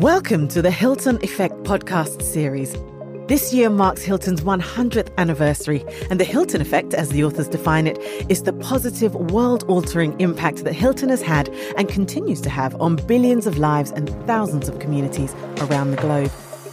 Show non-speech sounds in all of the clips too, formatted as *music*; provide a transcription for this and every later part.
Welcome to the Hilton Effect podcast series. This year marks Hilton's 100th anniversary, and the Hilton Effect, as the authors define it, is the positive, world altering impact that Hilton has had and continues to have on billions of lives and thousands of communities around the globe.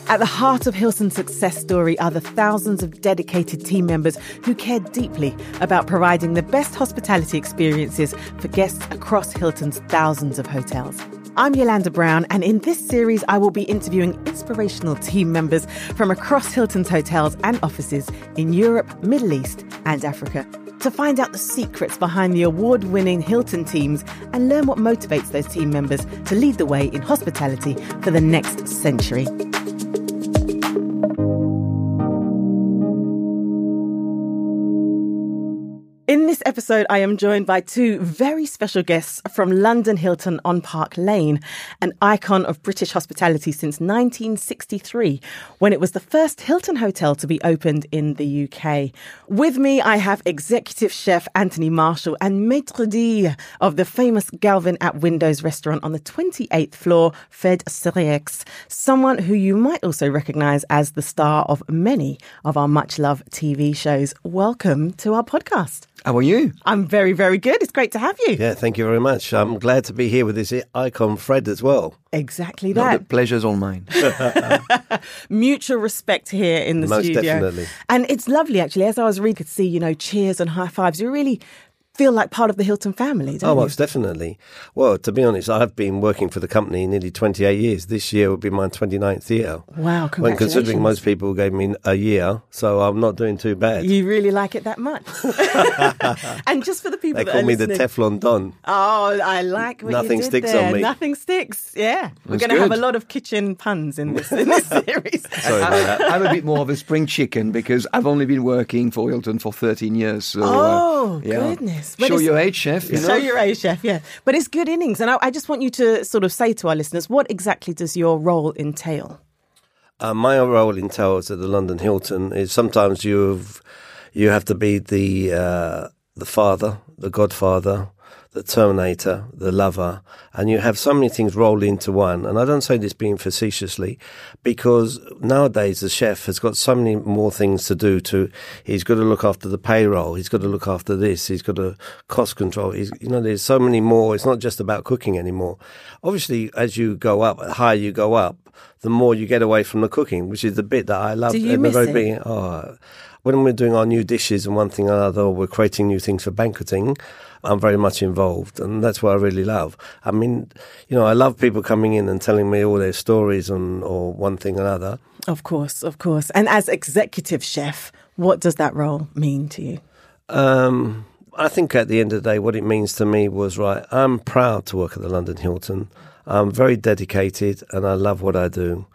At the heart of Hilton's success story are the thousands of dedicated team members who care deeply about providing the best hospitality experiences for guests across Hilton's thousands of hotels. I'm Yolanda Brown, and in this series, I will be interviewing inspirational team members from across Hilton's hotels and offices in Europe, Middle East, and Africa to find out the secrets behind the award winning Hilton teams and learn what motivates those team members to lead the way in hospitality for the next century. In this episode, I am joined by two very special guests from London Hilton on Park Lane, an icon of British hospitality since 1963, when it was the first Hilton hotel to be opened in the UK. With me, I have executive chef Anthony Marshall and maitre d' of the famous Galvin at Windows restaurant on the 28th floor, Fred Sirieix, someone who you might also recognize as the star of many of our much loved TV shows. Welcome to our podcast. How are you? I'm very, very good. It's great to have you. Yeah, thank you very much. I'm glad to be here with this icon, Fred, as well. Exactly No, that. the pleasure's all mine. *laughs* Mutual respect here in the Most studio. definitely. And it's lovely, actually. As I was reading, could see, you know, cheers and high fives. You're really feel like part of the Hilton family, don't you? Oh, you? most definitely. Well, to be honest, I've been working for the company nearly 28 years. This year will be my 29th year. Wow, congratulations. When considering most people gave me a year, so I'm not doing too bad. You really like it that much. *laughs* *laughs* and just for the people they that call are me the Teflon Don. Oh, I like what Nothing you did sticks there. on me. Nothing sticks. Yeah, we're going to have a lot of kitchen puns in this in this *laughs* series. Sorry about that. I'm a bit more of a spring chicken because I've only been working for Hilton for 13 years. So, uh, Oh, yeah. goodness. But Show it's- your age, chef. You know? Show your age, chef. Yeah, but it's good innings, and I, I just want you to sort of say to our listeners what exactly does your role entail? Uh, my role entails at the London Hilton is sometimes you've you have to be the uh, the father, the godfather, the terminator, the lover, and you have so many things rolled into one. And I don't say this being facetiously, because nowadays the chef has got so many more things to do. To he's got to look after the payroll, he's got to look after this, he's got to cost control. He's, you know, there's so many more. It's not just about cooking anymore. Obviously, as you go up, the higher you go up, the more you get away from the cooking, which is the bit that I love. Do you miss it? Oh, when we're doing our new dishes and one thing or another, or we're creating new things for banqueting, I'm very much involved, and that's what I really love. I mean, you know, I love people coming in and telling me all their stories on or one thing or another. Of course, of course. And as executive chef, what does that role mean to you? Um, I think at the end of the day, what it means to me was right. I'm proud to work at the London Hilton. I'm very dedicated, and I love what I do.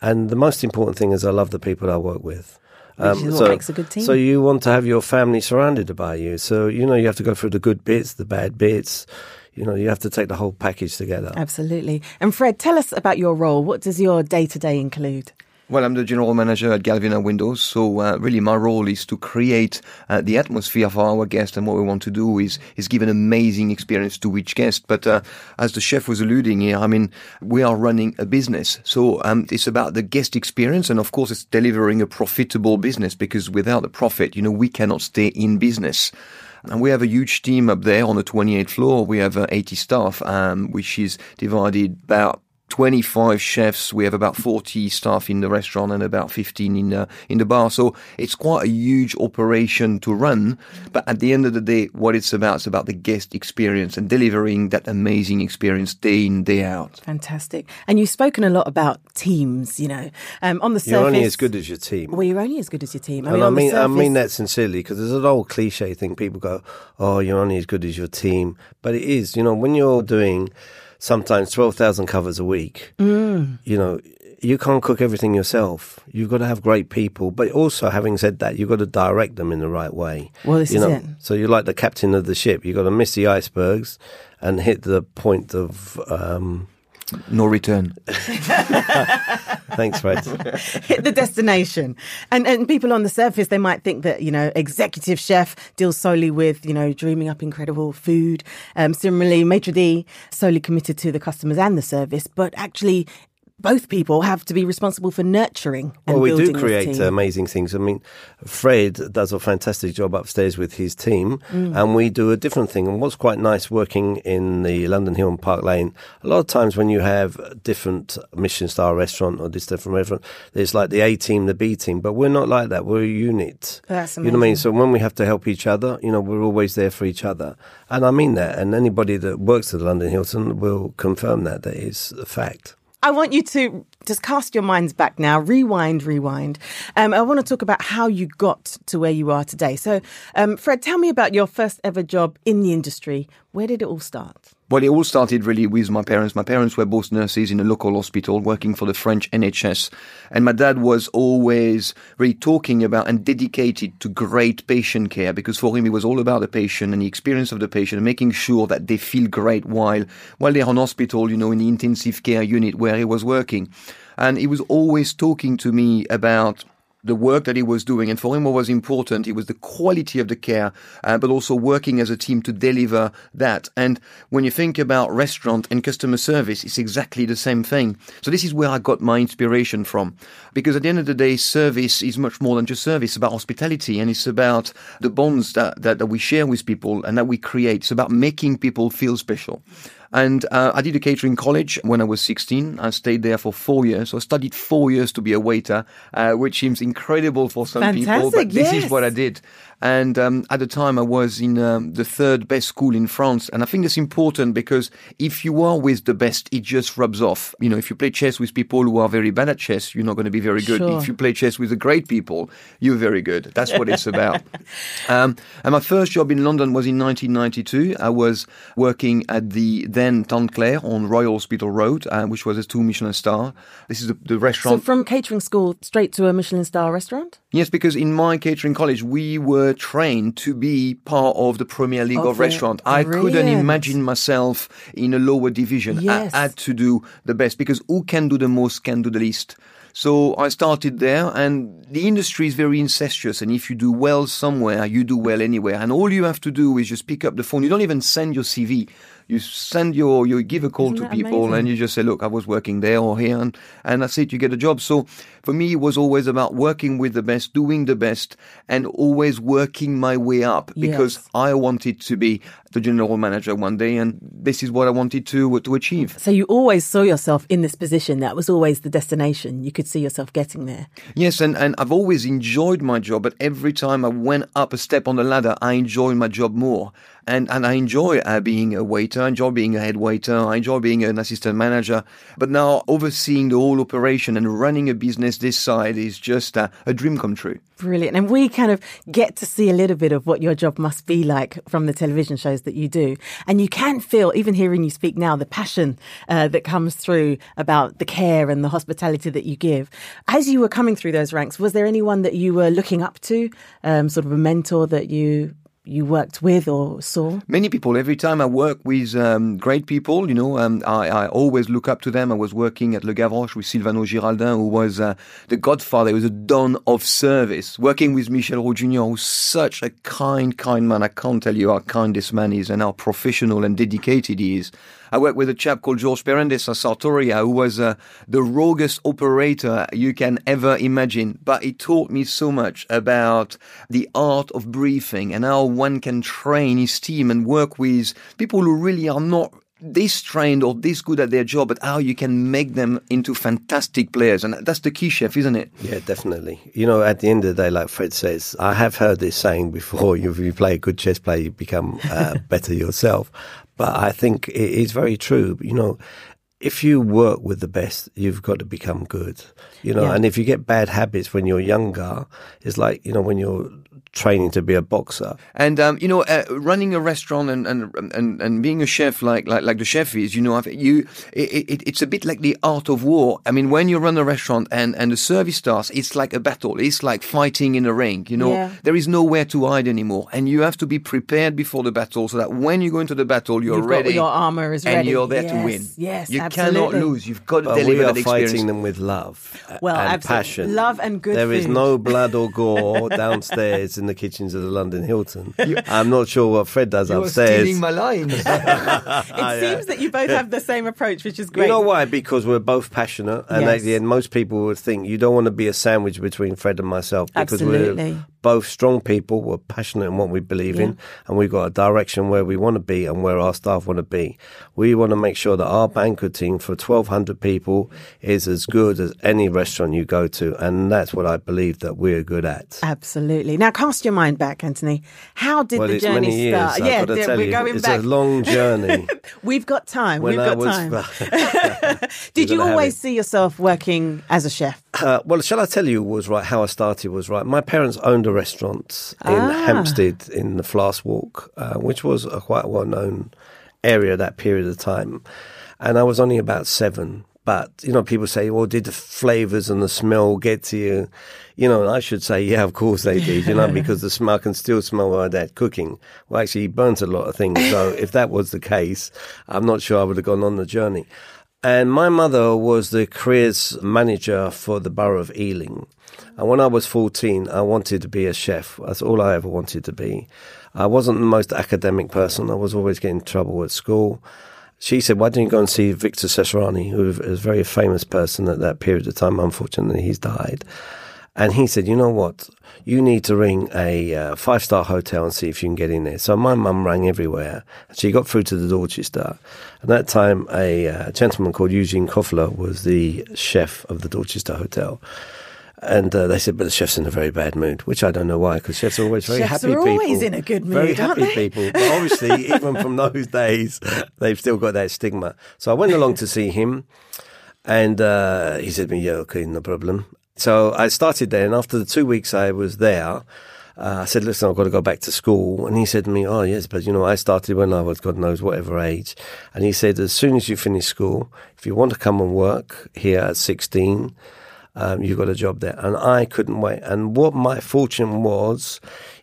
And the most important thing is I love the people I work with. Which um, is what makes a good team. So you want to have your family surrounded by you. So you know you have to go through the good bits, the bad bits. You know you have to take the whole package together. Absolutely. And Fred, tell us about your role. What does your day to day include? Well, I'm the general manager at Galvin at Windows, so uh, really my role is to create uh, the atmosphere for our guests, and what we want to do is is give an amazing experience to each guest. But uh, as the chef was alluding here, I mean, we are running a business, so um, it's about the guest experience, and of course, it's delivering a profitable business because without the profit, you know, we cannot stay in business. And we have a huge team up there on the 28th floor. We have uh, 80 staff, um, which is divided about 25 chefs. We have about 40 staff in the restaurant and about 15 in uh, in the bar. So it's quite a huge operation to run. But at the end of the day, what it's about is about the guest experience and delivering that amazing experience day in day out. Fantastic. And you've spoken a lot about teams, you know. Um, on the surface. You're only as good as your team. Well, you're only as good as your team. I mean, and I on the mean, I mean that sincerely because there's an old cliche thing. People go, "Oh, you're only as good as your team," but it is. You know, when you're doing sometimes twelve thousand covers a week, Mm. you know, you can't cook everything yourself. You've got to have great people, but also, having said that, you've got to direct them in the right way. Well, this you is know, it. so you're like the captain of the ship. You've got to miss the icebergs and hit the point of. Um, No return. *laughs* Thanks, Fred. hit the destination. And and people on the surface they might think that you know executive chef deals solely with you know dreaming up incredible food. Um, similarly, maitre d solely committed to the customers and the service, but actually. Both people have to be responsible for nurturing. And well, we do create team. amazing things. I mean, Fred does a fantastic job upstairs with his team, Mm. and we do a different thing. And what's quite nice working in the London Hilton Park Lane, a lot of times when you have different Michelin star restaurant or this different restaurant, there's like the A team, the B team, but we're not like that. We're a unit. That's You know what I mean? So when we have to help each other, you know, we're always there for each other. And I mean that. And anybody that works at the London Hilton will confirm that. That is a fact. I want you to just cast your minds back now, rewind, rewind. Um, I want to talk about how you got to where you are today. So, um, Fred, tell me about your first ever job in the industry. Where did it all start? Well, it all started really with my parents. My parents were both nurses in a local hospital working for the French NHS. And my dad was always really talking about and dedicated to great patient care because for him it was all about the patient and the experience of the patient and making sure that they feel great while, while they're on hospital, you know, in the intensive care unit where he was working. And he was always talking to me about the work that he was doing. And for him, what was important, it was the quality of the care, uh, but also working as a team to deliver that. And when you think about restaurant and customer service, it's exactly the same thing. So this is where I got my inspiration from. Because at the end of the day, service is much more than just service. It's about hospitality and it's about the bonds that, that, that we share with people and that we create. It's about making people feel special. And uh, I did a catering college when I was 16. I stayed there for four years. So I studied four years to be a waiter, uh, which seems incredible for some people, Fantastic, but this yes. is what I did. And um, at the time, I was in um, the third best school in France. And I think it's important because if you are with the best, it just rubs off. You know, if you play chess with people who are very bad at chess, you're not going to be very good. Sure. If you play chess with the great people, you're very good. That's what it's about. *laughs* Um, and my first job in London was in 1992. I was working at the then Tante Claire on Royal Hospital Road, uh, which was a two Michelin star. This is the, the So, restaurant. from catering school straight to a Michelin star restaurant? Yes, because in my catering college, we were trained to be part of the Premier League Of of, restaurant. I couldn't imagine myself in a lower division. Yes. I had to do the best because who can do the most can do the least. So I started there and the industry is very incestuous. And if you do well somewhere, you do well anywhere. And all you have to do is just pick up the phone. You don't even send your CV. You send your, you give a call Isn't to people amazing? and you just say, look, I was working there or here. And, and that's it. You get a job. So for me, it was always about working with the best, doing the best and always working my way up because I wanted to be the general manager one day. And this is what I wanted to, to achieve. So, you always saw yourself in this position. That was always the destination. You could see yourself getting there. Yes, and, and I've always enjoyed my job, but every time I went up a step on the ladder, I enjoyed my job more. And, and I enjoy uh, being a waiter, I enjoy being a head waiter, I enjoy being an assistant manager. But now overseeing the whole operation and running a business this side is just uh, a dream come true. Brilliant. And we kind of get to see a little bit of what your job must be like from the television shows that you do. And you can feel, even hearing you speak now, the passion uh, that comes through about the care and the hospitality that you give. As you were coming through those ranks, was there anyone that you were looking up to, um, sort of a mentor that you you worked with or saw? Many people, every time I work with um, great people, you know, um, I, I always look up to them. I was working at Le Gavroche with Silvano Giraldin, who was uh, the godfather, he was a don of service. Working with Michel Roux Jr., who's such a kind, kind man. I can't tell you how kind this man is and how professional and dedicated he is. I worked with a chap called George Perendes at Sartoria, who was uh, the roguest operator you can ever imagine. But he taught me so much about the art of briefing and how one can train his team and work with people who really are not this trained or this good at their job, but how you can make them into fantastic players. And that's the key, chef, isn't it? Yeah, definitely. You know, at the end of the day, like Fred says, I have heard this saying before: *laughs* if you play a good chess player, you become uh, better yourself. But I think it is very true. You know, if you work with the best, you've got to become good. You know, Yeah. and if you get bad habits when you're younger, it's like you know when you're training to be a boxer. And um, you know, uh, running a restaurant and, and and and being a chef like like like the chef is, you know, I think you it, it, it's a bit like the art of war. I mean, when you run a restaurant and and the service starts, it's like a battle. It's like fighting in a ring. You know, Yeah. there is nowhere to hide anymore, and you have to be prepared before the battle so that when you go into the battle, you're You've got- ready. your armor is and ready. you're there to win. yes, you absolutely. cannot lose. You've got to But deliver we are that experience. fighting them with love Well, and absolutely. passion. Love and good There is food. no blood or gore downstairs in *laughs* the kitchens of the London Hilton. *laughs* I'm not sure what Fred does You're upstairs. stealing my lines. *laughs* *laughs* It seems that you both have the same approach, which is great. You know why? Because we're both passionate, and Yes. at the end, most people would think you don't want to be a sandwich between Fred and myself because Absolutely. we're both strong people. We're passionate in what we believe in, and we've got a direction where we want to be and where our staff want to be. We want to make sure that our banqueting for 1,200 people is as good as any restaurant you go to, and that's what I believe that we're good at. Absolutely. Now, cast your mind back, Anthony. How did well, the it's journey years. start? Yeah, got to tell we're you, going it's back. a long *laughs* journey. We've got time. When We've got time. *laughs* *laughs* Did you always see yourself working as a chef? Uh, well, shall I tell you was right how I started was right. My parents owned a restaurant in Ah. Hampstead in the Flask Walk, uh, which was a quite well known area that period of time. And I was only about seven. But, you know, people say, well, did the flavours and the smell get to you? You know, I should say, yeah, of course they did, you know, *laughs* because the smell I can still smell my dad cooking. Well, actually, he burnt a lot of things. So *laughs* if that was the case, I'm not sure I would have gone on the journey. And my mother was the careers manager for the borough of Ealing. And when I was 14, I wanted to be a chef. That's all I ever wanted to be. I wasn't the most academic person. I was always getting trouble at school. She said, why don't you go and see Victor Ceserani, who was a very famous person at that period of time. Unfortunately, he's died. And he said, you know what? You need to ring a uh, five star hotel and see if you can get in there. So my mum rang everywhere. She got through to the Dorchester. At that time, a uh, gentleman called Eugene Kaufeler was the chef of the Dorchester Hotel. And uh, they said, but the chef's in a very bad mood, which I don't know why, because chefs are always very happy people. Chefs happy are people. always in a good Very mood, aren't happy they? people. *laughs* But obviously, even from those days, they've still got that stigma. So I went along to see him. And uh, he said to me, yeah, okay, no problem. So I started there, and after the two weeks I was there, uh, I said, listen, I've got to go back to school. And he said to me, oh, yes, but you know, I started when I was, God knows, whatever age. And he said, as soon as you finish school, if you want to come and work here at 16, um, you got a job there. And I couldn't wait. And what my fortune was,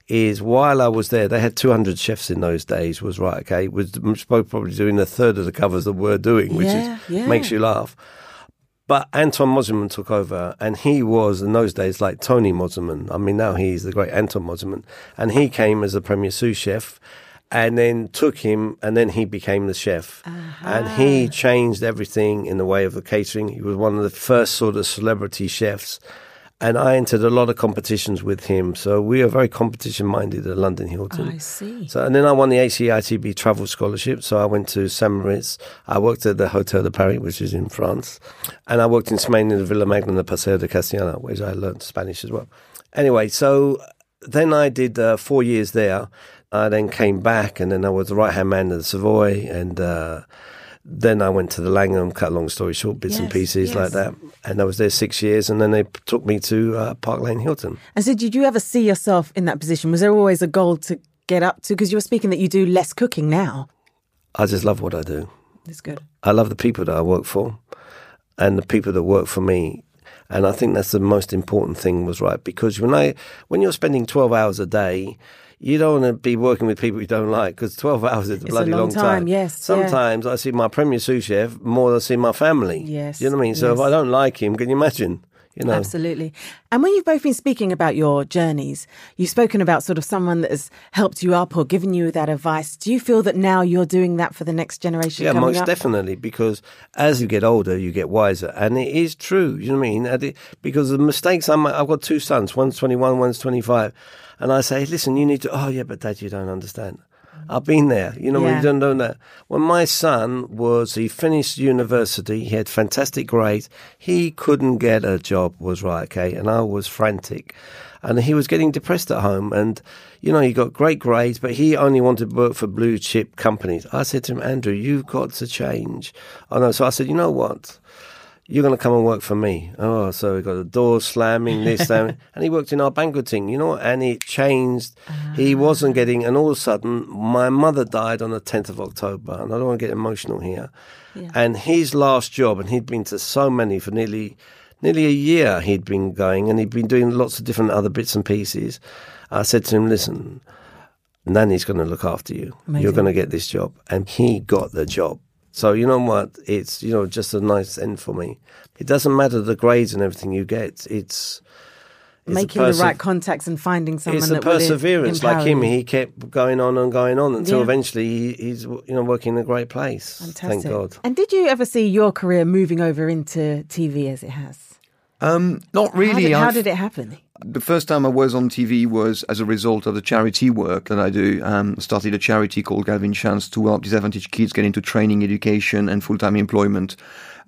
is while I was there, they had 200 chefs in those days, was right, okay, was probably doing a third of the covers that we're doing, which Yeah, is, yeah. makes you laugh. But Anton Mosimann took over, and he was in those days like Tony Mosimann. I mean, now he's the great Anton Mosimann, and he came as the premier sous chef, and then took him, and then he became the chef, and he changed everything in the way of the catering. He was one of the first sort of celebrity chefs, and I entered a lot of competitions with him. So we are very competition minded at London Hilton. I see. So, and then I won the HCITB travel scholarship. So I went to Saint Moritz. I worked at the Hotel de Paris, which is in France. And I worked in Spain in the Villa Magna, the Paseo de Castellana, where I learned Spanish as well. Anyway, so then I did uh, four years there. I then came back and then I was the right hand man of the Savoy. And uh, then I went to the Langham, cut a long story short, bits and pieces yes. like that. And I was there six years. And then they took me to uh, Park Lane Hilton. And so, did you ever see yourself in that position? Was there always a goal to get up to? Because you were speaking that you do less cooking now. I just love what I do. That's good. I love the people that I work for and the people that work for me. And I think that's the most important thing was right because when I when you're spending 12 hours a day, you don't want to be working with people you don't like because 12 *laughs* hours is a It's a bloody long long, time, yes, yeah. Sometimes I see my premier sous chef more than I see my family. Yes, You know what I mean? So if. I don't like him, can you imagine? You know, Absolutely. And when you've both been speaking about your journeys, you've spoken about sort of someone that has helped you up or given you that advice. Do you feel that now you're doing that for the next generation Yeah, most up? definitely. Because as you get older, you get wiser, and it is true. You know what I mean? It- Because the mistakes I'm, I've got two sons. One's twenty one, one's twenty five, and I say, listen, you need to. Oh yeah, but Dad, you don't understand. I've been there. You know, Yeah. you don't know that. When my son was, he finished university. He had fantastic grades. He couldn't get a job. Was right, okay, and I was frantic. And he was getting depressed at home, and you know he got great grades, but he only wanted to work for blue chip companies. I said to him, Andrew, you've got to change. Oh no, so I said, you know what? You're going to come and work for me. Oh, so we got the door slamming, this, slamming. *laughs* and he worked in our banqueting, you know, and it changed. He wasn't ah. getting, and all of a sudden, my mother died on the 10th of October, and I don't want to get emotional here. And his last job, and he'd been to so many for nearly, nearly a year he'd been going, and he'd been doing lots of different other bits and pieces. I said to him, listen, Nanny's going to look after you. Amazing. You're going to get this job. And he got the job. So you know what? It's you know just a nice end for me. It doesn't matter the grades and everything you get. It's, it's a Making the right contacts and finding someone It's a that perseverance, empower like him. He kept going on and going on until Yeah. eventually he, he's you know working in a great place. Fantastic. Thank God. And did you ever see your career moving over into TV as it has? Um, not How really. did, how did it happen? The first time I was on TV was as a result of the charity work that I do. Um, started a charity called Galvin Chance to help disadvantaged kids get into training, education, and full-time employment.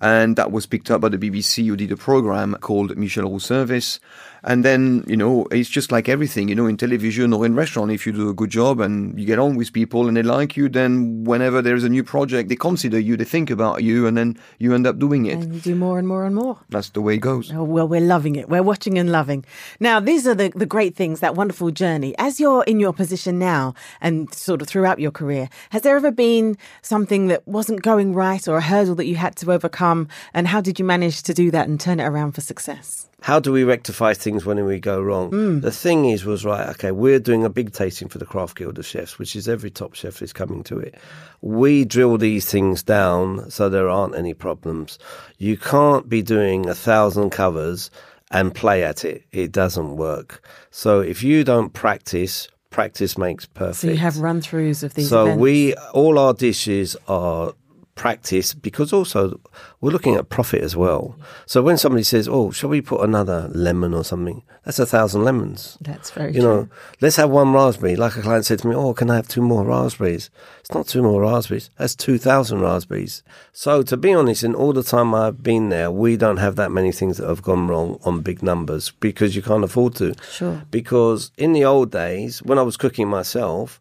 And that was picked up by the BBC, who did a program called Michel Roux Service. And then, you know, it's just like everything, you know, in television or in restaurant, if you do a good job and you get on with people and they like you, then whenever there's a new project, they consider you, they think about you, and then you end up doing it. And you do more and more and more. That's the way it goes. Oh, well, we're loving it. We're watching and loving. Now, these are the, the great things, that wonderful journey. As you're in your position now and sort of throughout your career, has there ever been something that wasn't going right or a hurdle that you had to overcome? And how did you manage to do that and turn it around for success? How do we rectify things when we go wrong? Mm. The thing is, was right. Okay, we're doing a big tasting for the Craft Guild of Chefs, which is every top chef is coming to it. We drill these things down so there aren't any problems. You can't be doing a thousand covers and play at it. It doesn't work. So if you don't practice, practice makes perfect. So you have run throughs of these So events. we all our dishes are practice because also we're looking at profit as well. So when somebody says, "Oh, shall we put another lemon or something?" That's a thousand lemons. That's very You true. know, let's have one raspberry. Like a client said to me, "Oh, can I have two more raspberries?" It's not two more raspberries. That's two thousand raspberries. So to be honest, in all the time I've been there, we don't have that many things that have gone wrong on big numbers because you can't afford to. Sure. Because in the old days, when I was cooking myself,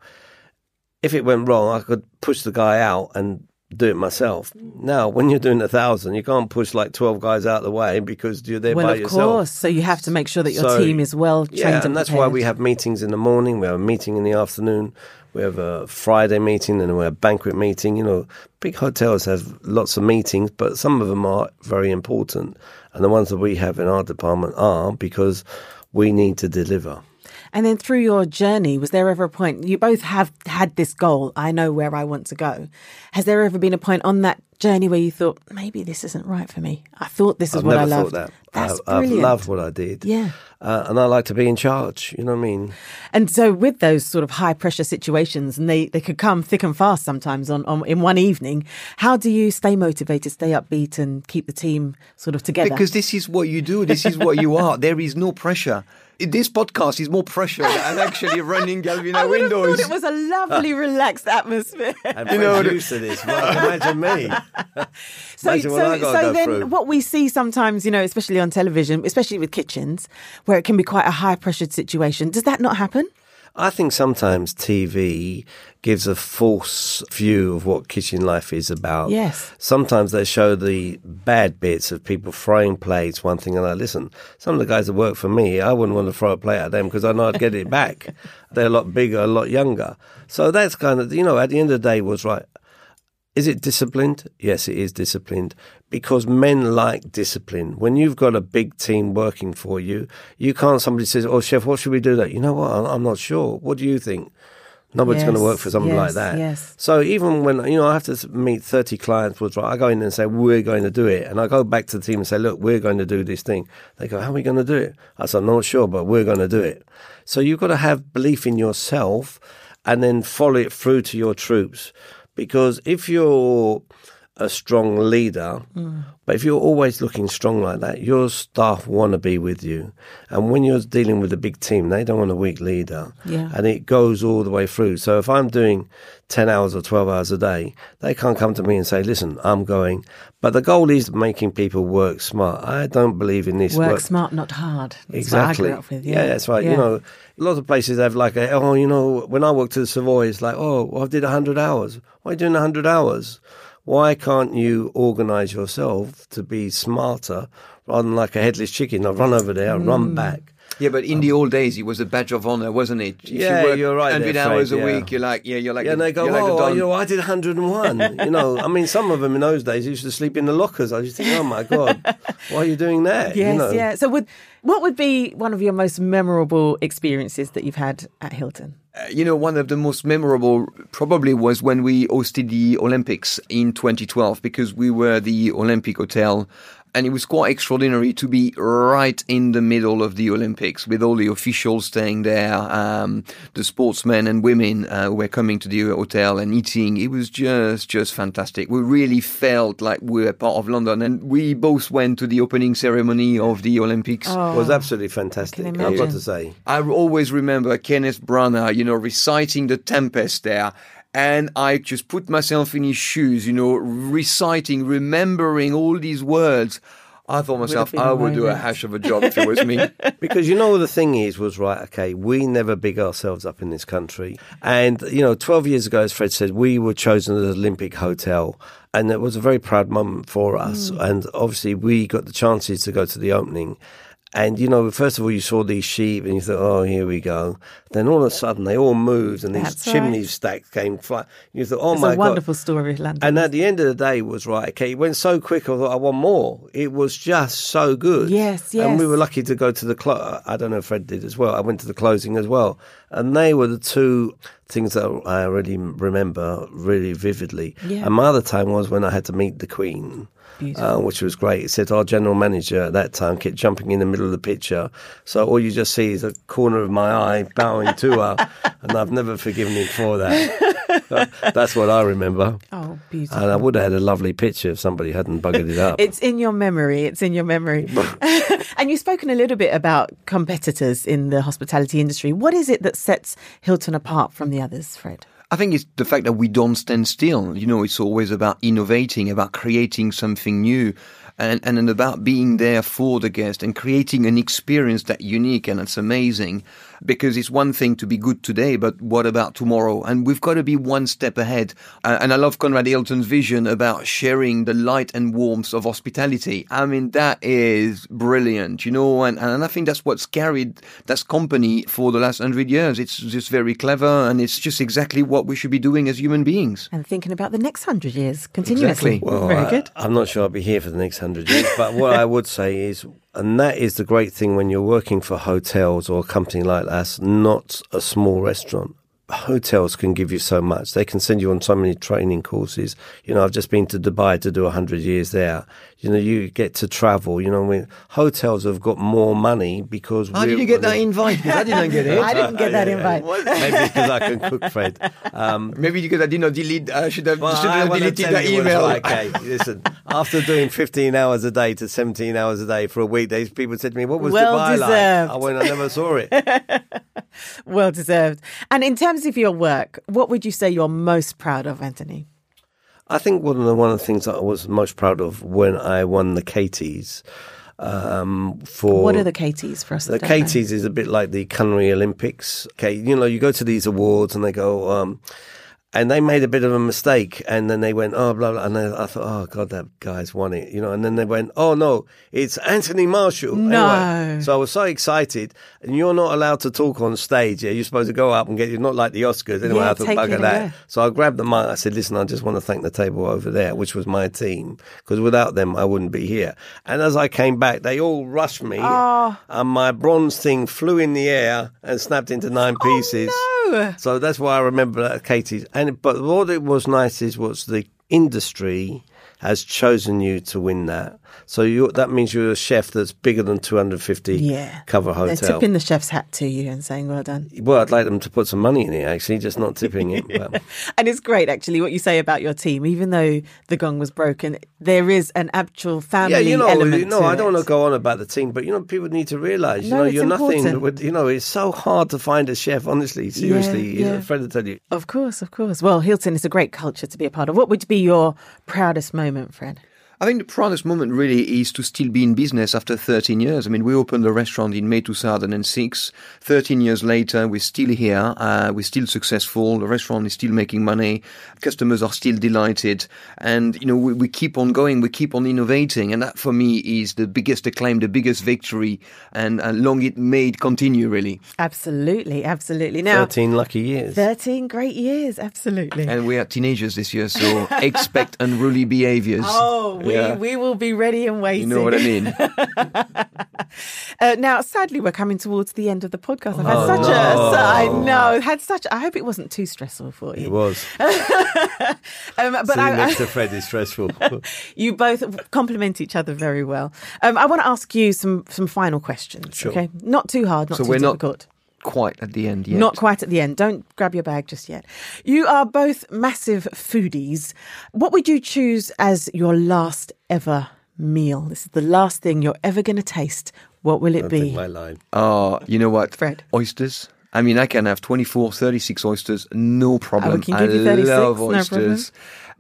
if it went wrong, I could push the guy out and do it myself. Now, when you're doing a thousand, you can't push like 12 guys out of the way because you're there well, by of course. So you have to make sure that your So, team is well trained Yeah, and, and that's why we have meetings in the morning, we have a meeting in the afternoon, we have a Friday meeting, and we have a banquet meeting. You know, big hotels have lots of meetings, but some of them are very important. And the ones that we have in our department are because we need to deliver. And then through your journey, was there ever a point you both have had this goal? I know where I want to go. Has there ever been a point on that journey where you thought maybe this isn't right for me? I thought this is I've what never I loved. thought that. That's I, I've loved what I did. Yeah. Uh, and I like to be in charge. You know what I mean? And so with those sort of high pressure situations, and they, they could come thick and fast sometimes on, on in one evening, how do you stay motivated, stay upbeat, and keep the team sort of together? Because this is what you do. This is what you are. There is no pressure. This podcast is more pressure than actually running Galvin at *laughs* I would have Windows. thought it was a lovely, *laughs* relaxed atmosphere. *laughs* I'm You know, used to this. Well, imagine me. So, Imagine what I so, gotta so then through. what we see sometimes, you know, especially on television, especially with kitchens, where it can be quite a high pressured situation. Does that not happen? I think sometimes TV gives a false view of what kitchen life is about. Yes. Sometimes they show the bad bits of people throwing plates, one thing, and I listen. Some of the guys that work for me, I wouldn't want to throw a plate at them because I know I'd get it back. *laughs* They're a lot bigger, a lot younger. So that's kind of, you know, at the end of the day was right. Is it disciplined? Yes, it is disciplined because men like discipline. When you've got a big team working for you, you can't, somebody says, Oh, chef, what should we do that? You know what? I'm, I'm not sure. What do you think? Nobody's going to work for something like that. yes. So even when, you know, I have to meet 30 clients, was right, I go in and say, we're going to do it. And I go back to the team and say, look, we're going to do this thing. They go, how are we going to do it? I said, I'm not sure, but we're going to do it. So you've got to have belief in yourself and then follow it through to your troops. Because if you're a strong leader, but if you're always looking strong like that, your staff want to be with you. And when you're dealing with a big team, they don't want a weak leader. Yeah. And it goes all the way through. So if I'm doing 10 hours or 12 hours a day, they can't come to me and say, listen, I'm going. But the goal is making people work smart. I don't believe in this Work, work smart, not hard. That's Exactly. I grew up with. yeah. Yeah, that's right. Yeah. You know, a lot of places have like, a, oh, you know, when I worked to the Savoy, it's like, oh, well, I did 100 hours. Why are you doing 100 hours? Why can't you organise yourself to be smarter rather than like a headless chicken? I run over there, Mm. run back. Yeah, but in the old days, it was a badge of honor, wasn't it? If Yeah, you you're right 100 there, Fred, hours a yeah. week, you're like, yeah, you're like, Yeah, and they go, you're like the oh, Don. you know, I did 101. *laughs* you know, I mean, some of them in those days used to sleep in the lockers. I just think, oh my God, *laughs* why are you doing that? Yes, you know? yeah. So, would what would be one of your most memorable experiences that you've had at Hilton? You know, one of the most memorable probably was when we hosted the Olympics in 2012 because we were the Olympic Hotel. And it was quite extraordinary to be right in the middle of the Olympics with all the officials staying there, um, the sportsmen and women uh, who were coming to the hotel and eating. It was just, just fantastic. We really felt like we were part of London. And we both went to the opening ceremony of the Olympics. It was absolutely fantastic. can I've got imagine. to say. I always remember Kenneth Branagh, you know, reciting the Tempest there. And I just put myself in his shoes, you know, reciting, remembering all these words. I thought myself, been I would do a hash of a job if it was me. *laughs* Because you know the thing is was right. Okay, we never big ourselves up in this country, and you know, twelve years ago, as Fred said, we were chosen as an Olympic hotel, and it was a very proud moment for us. And obviously, we got the chances to go to the opening. And you know, first of all, you saw these sheep, and you thought, "Oh, here we go." Then all of a sudden, they all moved, and these That's chimney right. stacks came flying. You thought, "Oh my God. It's my a god!" wonderful story, London. And at the end of the day, it was right. Okay, it went so quick. I thought I want more. It was just so good. Yes, yes. And we were lucky to go to the. Clo- I don't know if Fred did as well. I went to the closing as well, and they were the two things that I really remember really vividly. Yeah. And my other time was when I had to meet the Queen. Uh, which was great. It said our general manager at that time kept jumping in the middle of the picture. So all you just see is a corner of my eye bowing to her. *laughs* And I've never forgiven him for that. That's what I remember. oh, beautiful. And I would have had a lovely picture if somebody hadn't buggered it up. It's in your memory. It's in your memory. *laughs* *laughs* and you've spoken a little bit about competitors in the hospitality industry. What is it that sets Hilton apart from the others, Fred? I think it's the fact that we don't stand still. You know, it's always about innovating, about creating something new, and, and about being there for the guest and creating an experience that unique and it's amazing. Because it's one thing to be good today, but what about tomorrow? And we've got to be one step ahead. Uh, and I love Conrad Hilton's vision about sharing the light and warmth of hospitality. I mean, that is brilliant, you know, and, and I think that's what's carried this company for the last hundred years. It's just very clever and it's just exactly what we should be doing as human beings. And thinking about the next hundred years continuously. Exactly. Well, Very I- good. I'm not sure I'll be here for the next hundred years, but what I would say is, and that is the great thing when you're working for hotels or a company like us, not a small restaurant. Hotels can give you so much. They can send you on so many training courses. You know, I've just been to Dubai to do 100 years there. You know, you get to travel. You know, I mean, hotels have got more money because. How did you get that invite? 'Cause I didn't get it. *laughs* I didn't get that invite. Maybe because I can cook, Fred. Um, Maybe because I did not delete, I should have, Well, should I have wanna deleted tell you what's email. like, okay, listen. After doing 15 hours a day to 17 hours a day for a week, these people said to me, "What was Well Dubai deserved. like?" I went, "I never saw it." *laughs* Well deserved. And in terms of your work, what would you say you're most proud of, Anthony? I think one of the one of the things that I was most proud of when I won the Cateys um, for What are the Cateys for us? The that don't know? Cateys is a bit like the Culinary Olympics. Okay, you know, you go to these awards and they go, um, and they made a bit of a mistake, and then they went, oh, blah, blah, and then I thought, oh, God, that guy's won it, you know, and then they went, oh, no, it's Anthony Marshall. No. Anyway, so I was so excited, and you're not allowed to talk on stage, yeah, you're supposed to go up and get, you're not like the Oscars, anyway, Yeah, I thought, bugger away. that. So I grabbed the mic, I said, listen, I just want to thank the table over there, which was my team, because without them, I wouldn't be here. And as I came back, they all rushed me, Oh. and my bronze thing flew in the air and snapped into nine pieces. Oh, no. So that's why I remember that Catey's. And but what it was nice is was the industry has chosen you to win that. So you that means you're a chef that's bigger than 250 Yeah. cover They're tipping the chef's hat to you and saying, well done. well, I'd like them to put some money in it actually, just not tipping it. *laughs* But And it's great, actually, what you say about your team. Even though the gong was broken, there is an actual family yeah, you know, element. you know, I don't it. want to go on about the team, but you know, people need to realize, you No, know, you're nothing. With, you know, it's so hard to find a chef. Honestly, seriously, know, yeah. Fred will tell you. Of course, of course. Well, Hilton is a great culture to be a part of. What would be your proudest moment, Fred? I think the proudest moment really is to still be in business after 13 years. I mean, we opened the restaurant in May 2006. 13 years later, we're still here. Uh, we're still successful. The restaurant is still making money. Customers are still delighted. And, you know, we, we keep on going. We keep on innovating. And that for me is the biggest acclaim, the biggest victory. And, and long it may continue, really. Absolutely. Absolutely. Now, 13 lucky years. 13 great years. Absolutely. And we are teenagers this year, so *laughs* expect unruly behaviors. Oh, we, Yeah. we will be ready and waiting. You know what I mean? *laughs* Uh, now, sadly, we're coming towards the end of the podcast. I've had Oh, such a, so- I know, had such. I hope it wasn't too stressful for you. It was. *laughs* Um, but Sitting I, next I, to Fred is stressful. *laughs* you both complement each other very well. Um, I want to ask you some some final questions. Sure. Okay, not too hard, not So too we're not- difficult. Quite at the end yet. Not quite at the end. Don't grab your bag just yet. You are both massive foodies. What would you choose as your last ever meal? This is the last thing you're ever going to taste. What will it I be? think my line. Oh, you know what? Fred. Oysters. I mean, I can have 24, 36 oysters, no problem. Oh, can give you 36, love no oysters.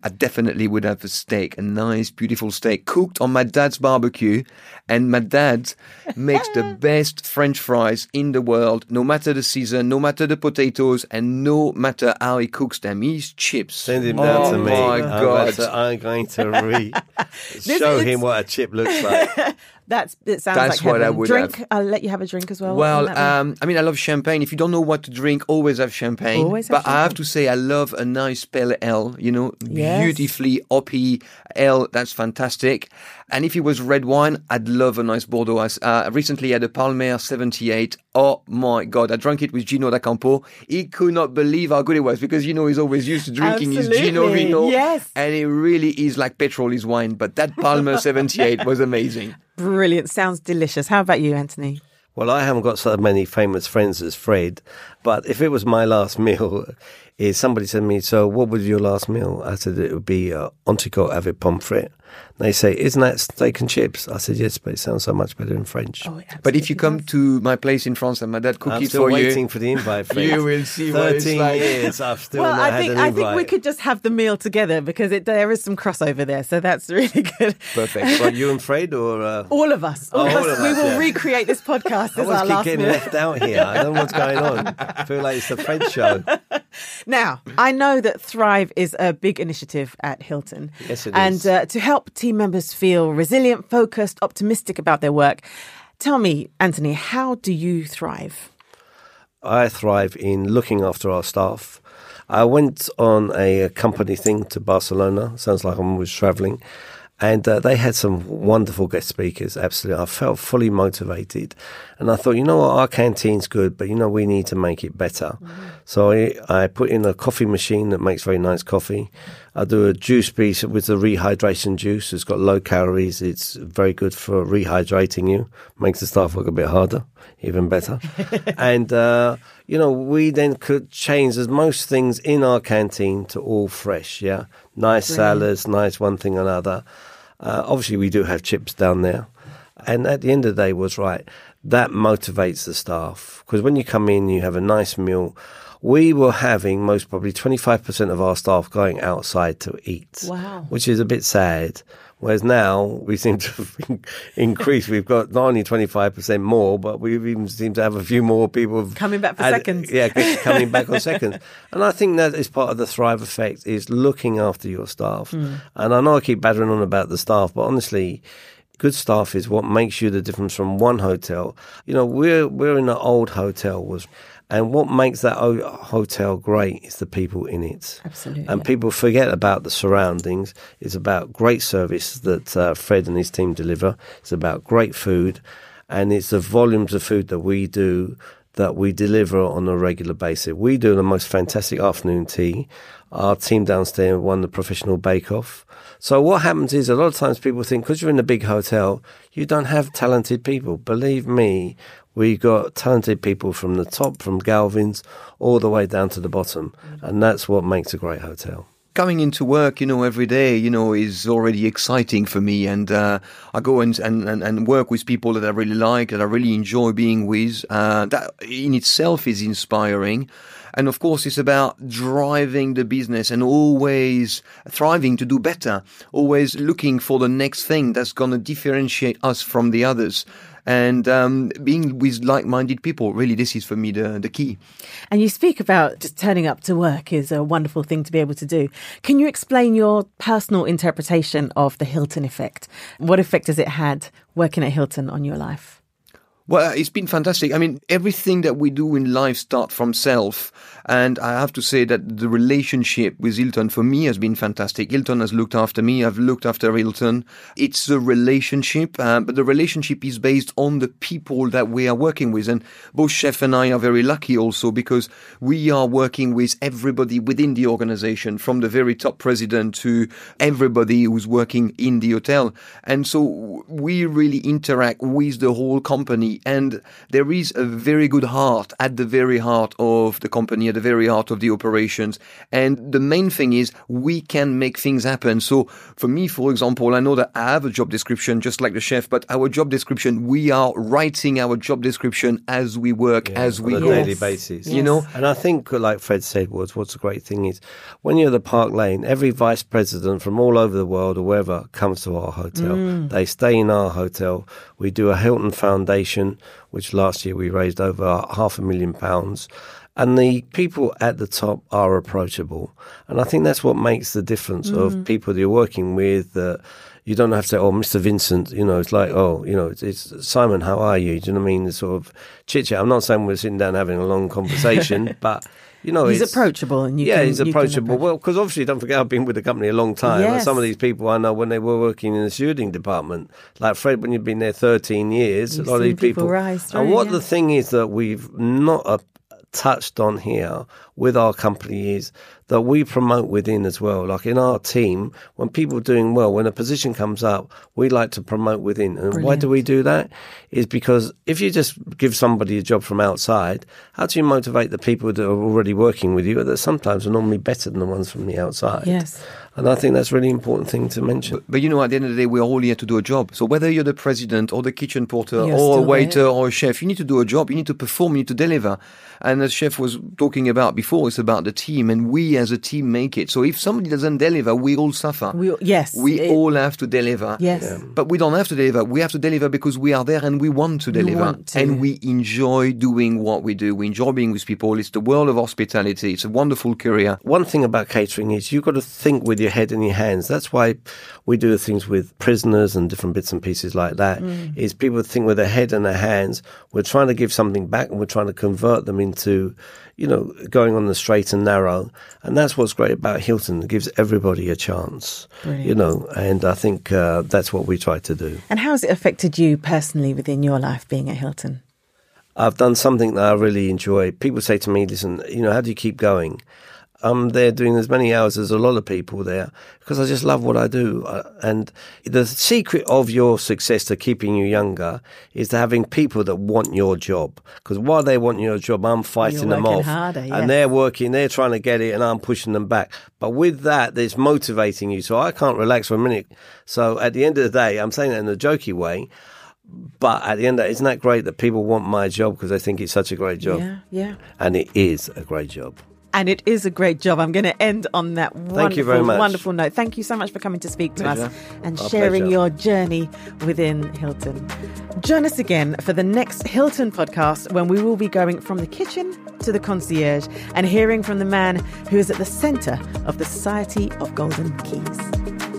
I definitely would have a steak, a nice, beautiful steak cooked on my dad's barbecue. And my dad *laughs* makes the best French fries in the world, no matter the season, no matter the potatoes, and no matter how he cooks them. He's chips. Send him oh down to me. Oh my God. I'm going to re- *laughs* show him what a chip looks *laughs* like. That's it. Sounds That's like what I heaven. would drink. have. I'll let you have a drink as well. Well, um, I mean, I love champagne. If you don't know what to drink, always have champagne. Always have but I have to say, I love a nice pale ale. You know, Yes. beautifully hoppy ale. That's fantastic. And if it was red wine, I'd love a nice Bordeaux. I uh, recently had a Palmer 78. Oh my God. I drank it with Gino D'Acampo. He could not believe how good it was because, you know, he's always used to drinking his Gino Vino. Yes. And it really is like petrol is wine. But that Palmer 78 was amazing. Brilliant. Sounds delicious. How about you, Anthony? Well, I haven't got so many famous friends as Fred, but if it was my last *laughs* meal, is somebody said to me, "So, what was your last meal?" I said it would be uh, entrecôte avec pommes frites. They say, "Isn't that steak and chips?" I said, "Yes, but it sounds so much better in French." Oh, But if you come does. to my place in France and my dad cooks I'm it still for waiting you, for the invite. *laughs* Fred. You will see what it's Thirteen like. years, I've still well, not I had think an I think we could just have the meal together because it, there is some crossover there, so that's *laughs* really good. Perfect. What, you and Fred, or uh, All of us, all, Oh, of, all us, of we will yeah. recreate this podcast I as always our keep last getting meal. left out here. I don't know what's going on. I feel like it's the Fred show. *laughs* Now, I know that Thrive is a big initiative at Hilton. Yes, it and is. uh, to help team members feel resilient, focused, optimistic about their work. Tell me, Anthony, how do you thrive? I thrive in looking after our staff. I went on a company thing to Barcelona. Sounds like I'm always traveling. And uh, they had some wonderful guest speakers. Absolutely. I felt fully motivated. And I thought, you know what? Our canteen's good, but you know, we need to make it better. So I, I put in a coffee machine that makes very nice coffee. I do a juice piece with the rehydration juice. It's got low calories. It's very good for rehydrating you. Makes the staff work a bit harder, even better. *laughs* and, uh, you know, we then could change as most things in our canteen to all fresh. Yeah. Nice salads, nice one thing or another. Uh, obviously, we do have chips down there. And at the end of the day, was right. That motivates the staff because when you come in, you have a nice meal. We were having most probably 25% of our staff going outside to eat. Wow. Which is a bit sad. Whereas now we seem to have increased. We've got not only 25% more, but we've even seem to have a few more people Coming back for had- seconds. Yeah, *laughs* coming back on seconds. And I think that is part of the Thrive effect is looking after your staff. Hmm. And I know I keep battering on about the staff, but honestly, good staff is what makes you the difference from one hotel. You know, we're we're in an old hotel was and what makes that hotel great is the people in it. Absolutely. And people forget about the surroundings. It's about great service that uh, Fred and his team deliver. It's about great food, and it's the volumes of food that we do that we deliver on a regular basis. We do the most fantastic afternoon tea. Our team downstairs won the professional bake off. So what happens is a lot of times people think because you're in a big hotel, you don't have talented people. Believe me, we got talented people from the top, from Galvin's, all the way down to the bottom, and that's what makes a great hotel. coming into work, you know, every day, you know, is already exciting for me. And uh, I go and, and, and, and work with people that I really like, that I really enjoy being with. Uh, that in itself is inspiring. And of course, it's about driving the business and always thriving to do better, always looking for the next thing that's going to differentiate us from the others and um, being with like-minded people. Really, this is for me the, the key. And you speak about just turning up to work is a wonderful thing to be able to do. Can you explain your personal interpretation of the Hilton effect? What effect has it had working at Hilton on your life? Well, it's been fantastic. I mean, everything that we do in life starts from self. And I have to say that the relationship with Hilton for me has been fantastic. Hilton has looked after me. I've looked after Hilton. It's a relationship, uh, but the relationship is based on the people that we are working with. And both Chef and I are very lucky also because we are working with everybody within the organization from the very top president to everybody who's working in the hotel. And so we really interact with the whole company and there is a very good heart at the very heart of the company the very heart of the operations. And the main thing is we can make things happen. So for me, for example, I know that I have a job description just like the chef, but our job description, we are writing our job description as we work, Yeah, as we on a go. daily basis. You know, And I think, like Fred said, was what's a great thing is when you're at the Park Lane, every vice president from all over the world or wherever comes to our hotel. Mm. They stay in our hotel. We do a Hilton Foundation, which last year we raised over half a million pounds. And the people at the top are approachable. And I think that's what makes the difference of people that you're working with. Uh, you don't have to say, oh, Mr. Vincent, you know, it's like, oh, you know, it's, it's Simon, how are you? Do you know what I mean? The sort of chit chat. I'm not saying we're sitting down having a long conversation, *laughs* but, you know, He's approachable and you yeah, can, he's approachable. approach- Well, because obviously, don't forget, I've been with the company a long time. And some of these people I know when they were working in the stewarding department, like Fred, when you've been there 13 years, You've a lot of these people. people rise and what yeah. the thing is that we've not touched on here with our company is that we promote within as well. Like in our team, when people are doing well, when a position comes up, we like to promote within. And why do we do that? Is because if you just give somebody a job from outside, how do you motivate the people that are already working with you that sometimes are normally better than the ones from the outside? Yes. And I think that's a really important thing to mention. But you know, at the end of the day, we're all here to do a job. So whether you're the president or the kitchen porter You're or a waiter there. or a chef, you need to do a job. You need to perform. You need to deliver. And as chef was talking about before, it's about the team, and we as a team make it. So if somebody doesn't deliver, we all suffer. We, yes. we it- all have to deliver. Yes. But we don't have to deliver. We have to deliver because we are there and we want to deliver. want to. And we enjoy doing what we do. We enjoy being with people. It's the world of hospitality. It's a wonderful career. One thing about catering is you've got to think with your head and your hands. That's why we do things with prisoners and different bits and pieces like that. that. Is people think with their head and their hands. We're trying to give something back and we're trying to convert them into, you know, going on the straight and narrow. And that's what's great about Hilton. It gives everybody a chance, you know, and I think uh, that's what we try to do. And how has it affected you personally within your life being at Hilton? I've done something that I really enjoy. People say to me, listen, you know, how do you keep going? I'm there doing as many hours as a lot of people there because I just love what I do. And the secret of your success to keeping you younger is to having people that want your job. Because while they want your job, I'm fighting them off. harder, yes. And they're working, they're trying to get it, and I'm pushing them back. But with that, it's motivating you. So I can't relax for a minute. So at the end of the day, I'm saying that in a jokey way. But at the end, of it, isn't that great that people want my job because they think it's such a great job? Yeah, yeah. And it is a great job. And it is a great job. I'm going to end on that wonderful, you very much. wonderful note. Thank you so much for coming to speak to us and Our sharing pleasure. your journey within Hilton. Join us again for the next Hilton podcast when we will be going from the kitchen to the concierge and hearing from the man who is at the center of the Society of Golden Keys.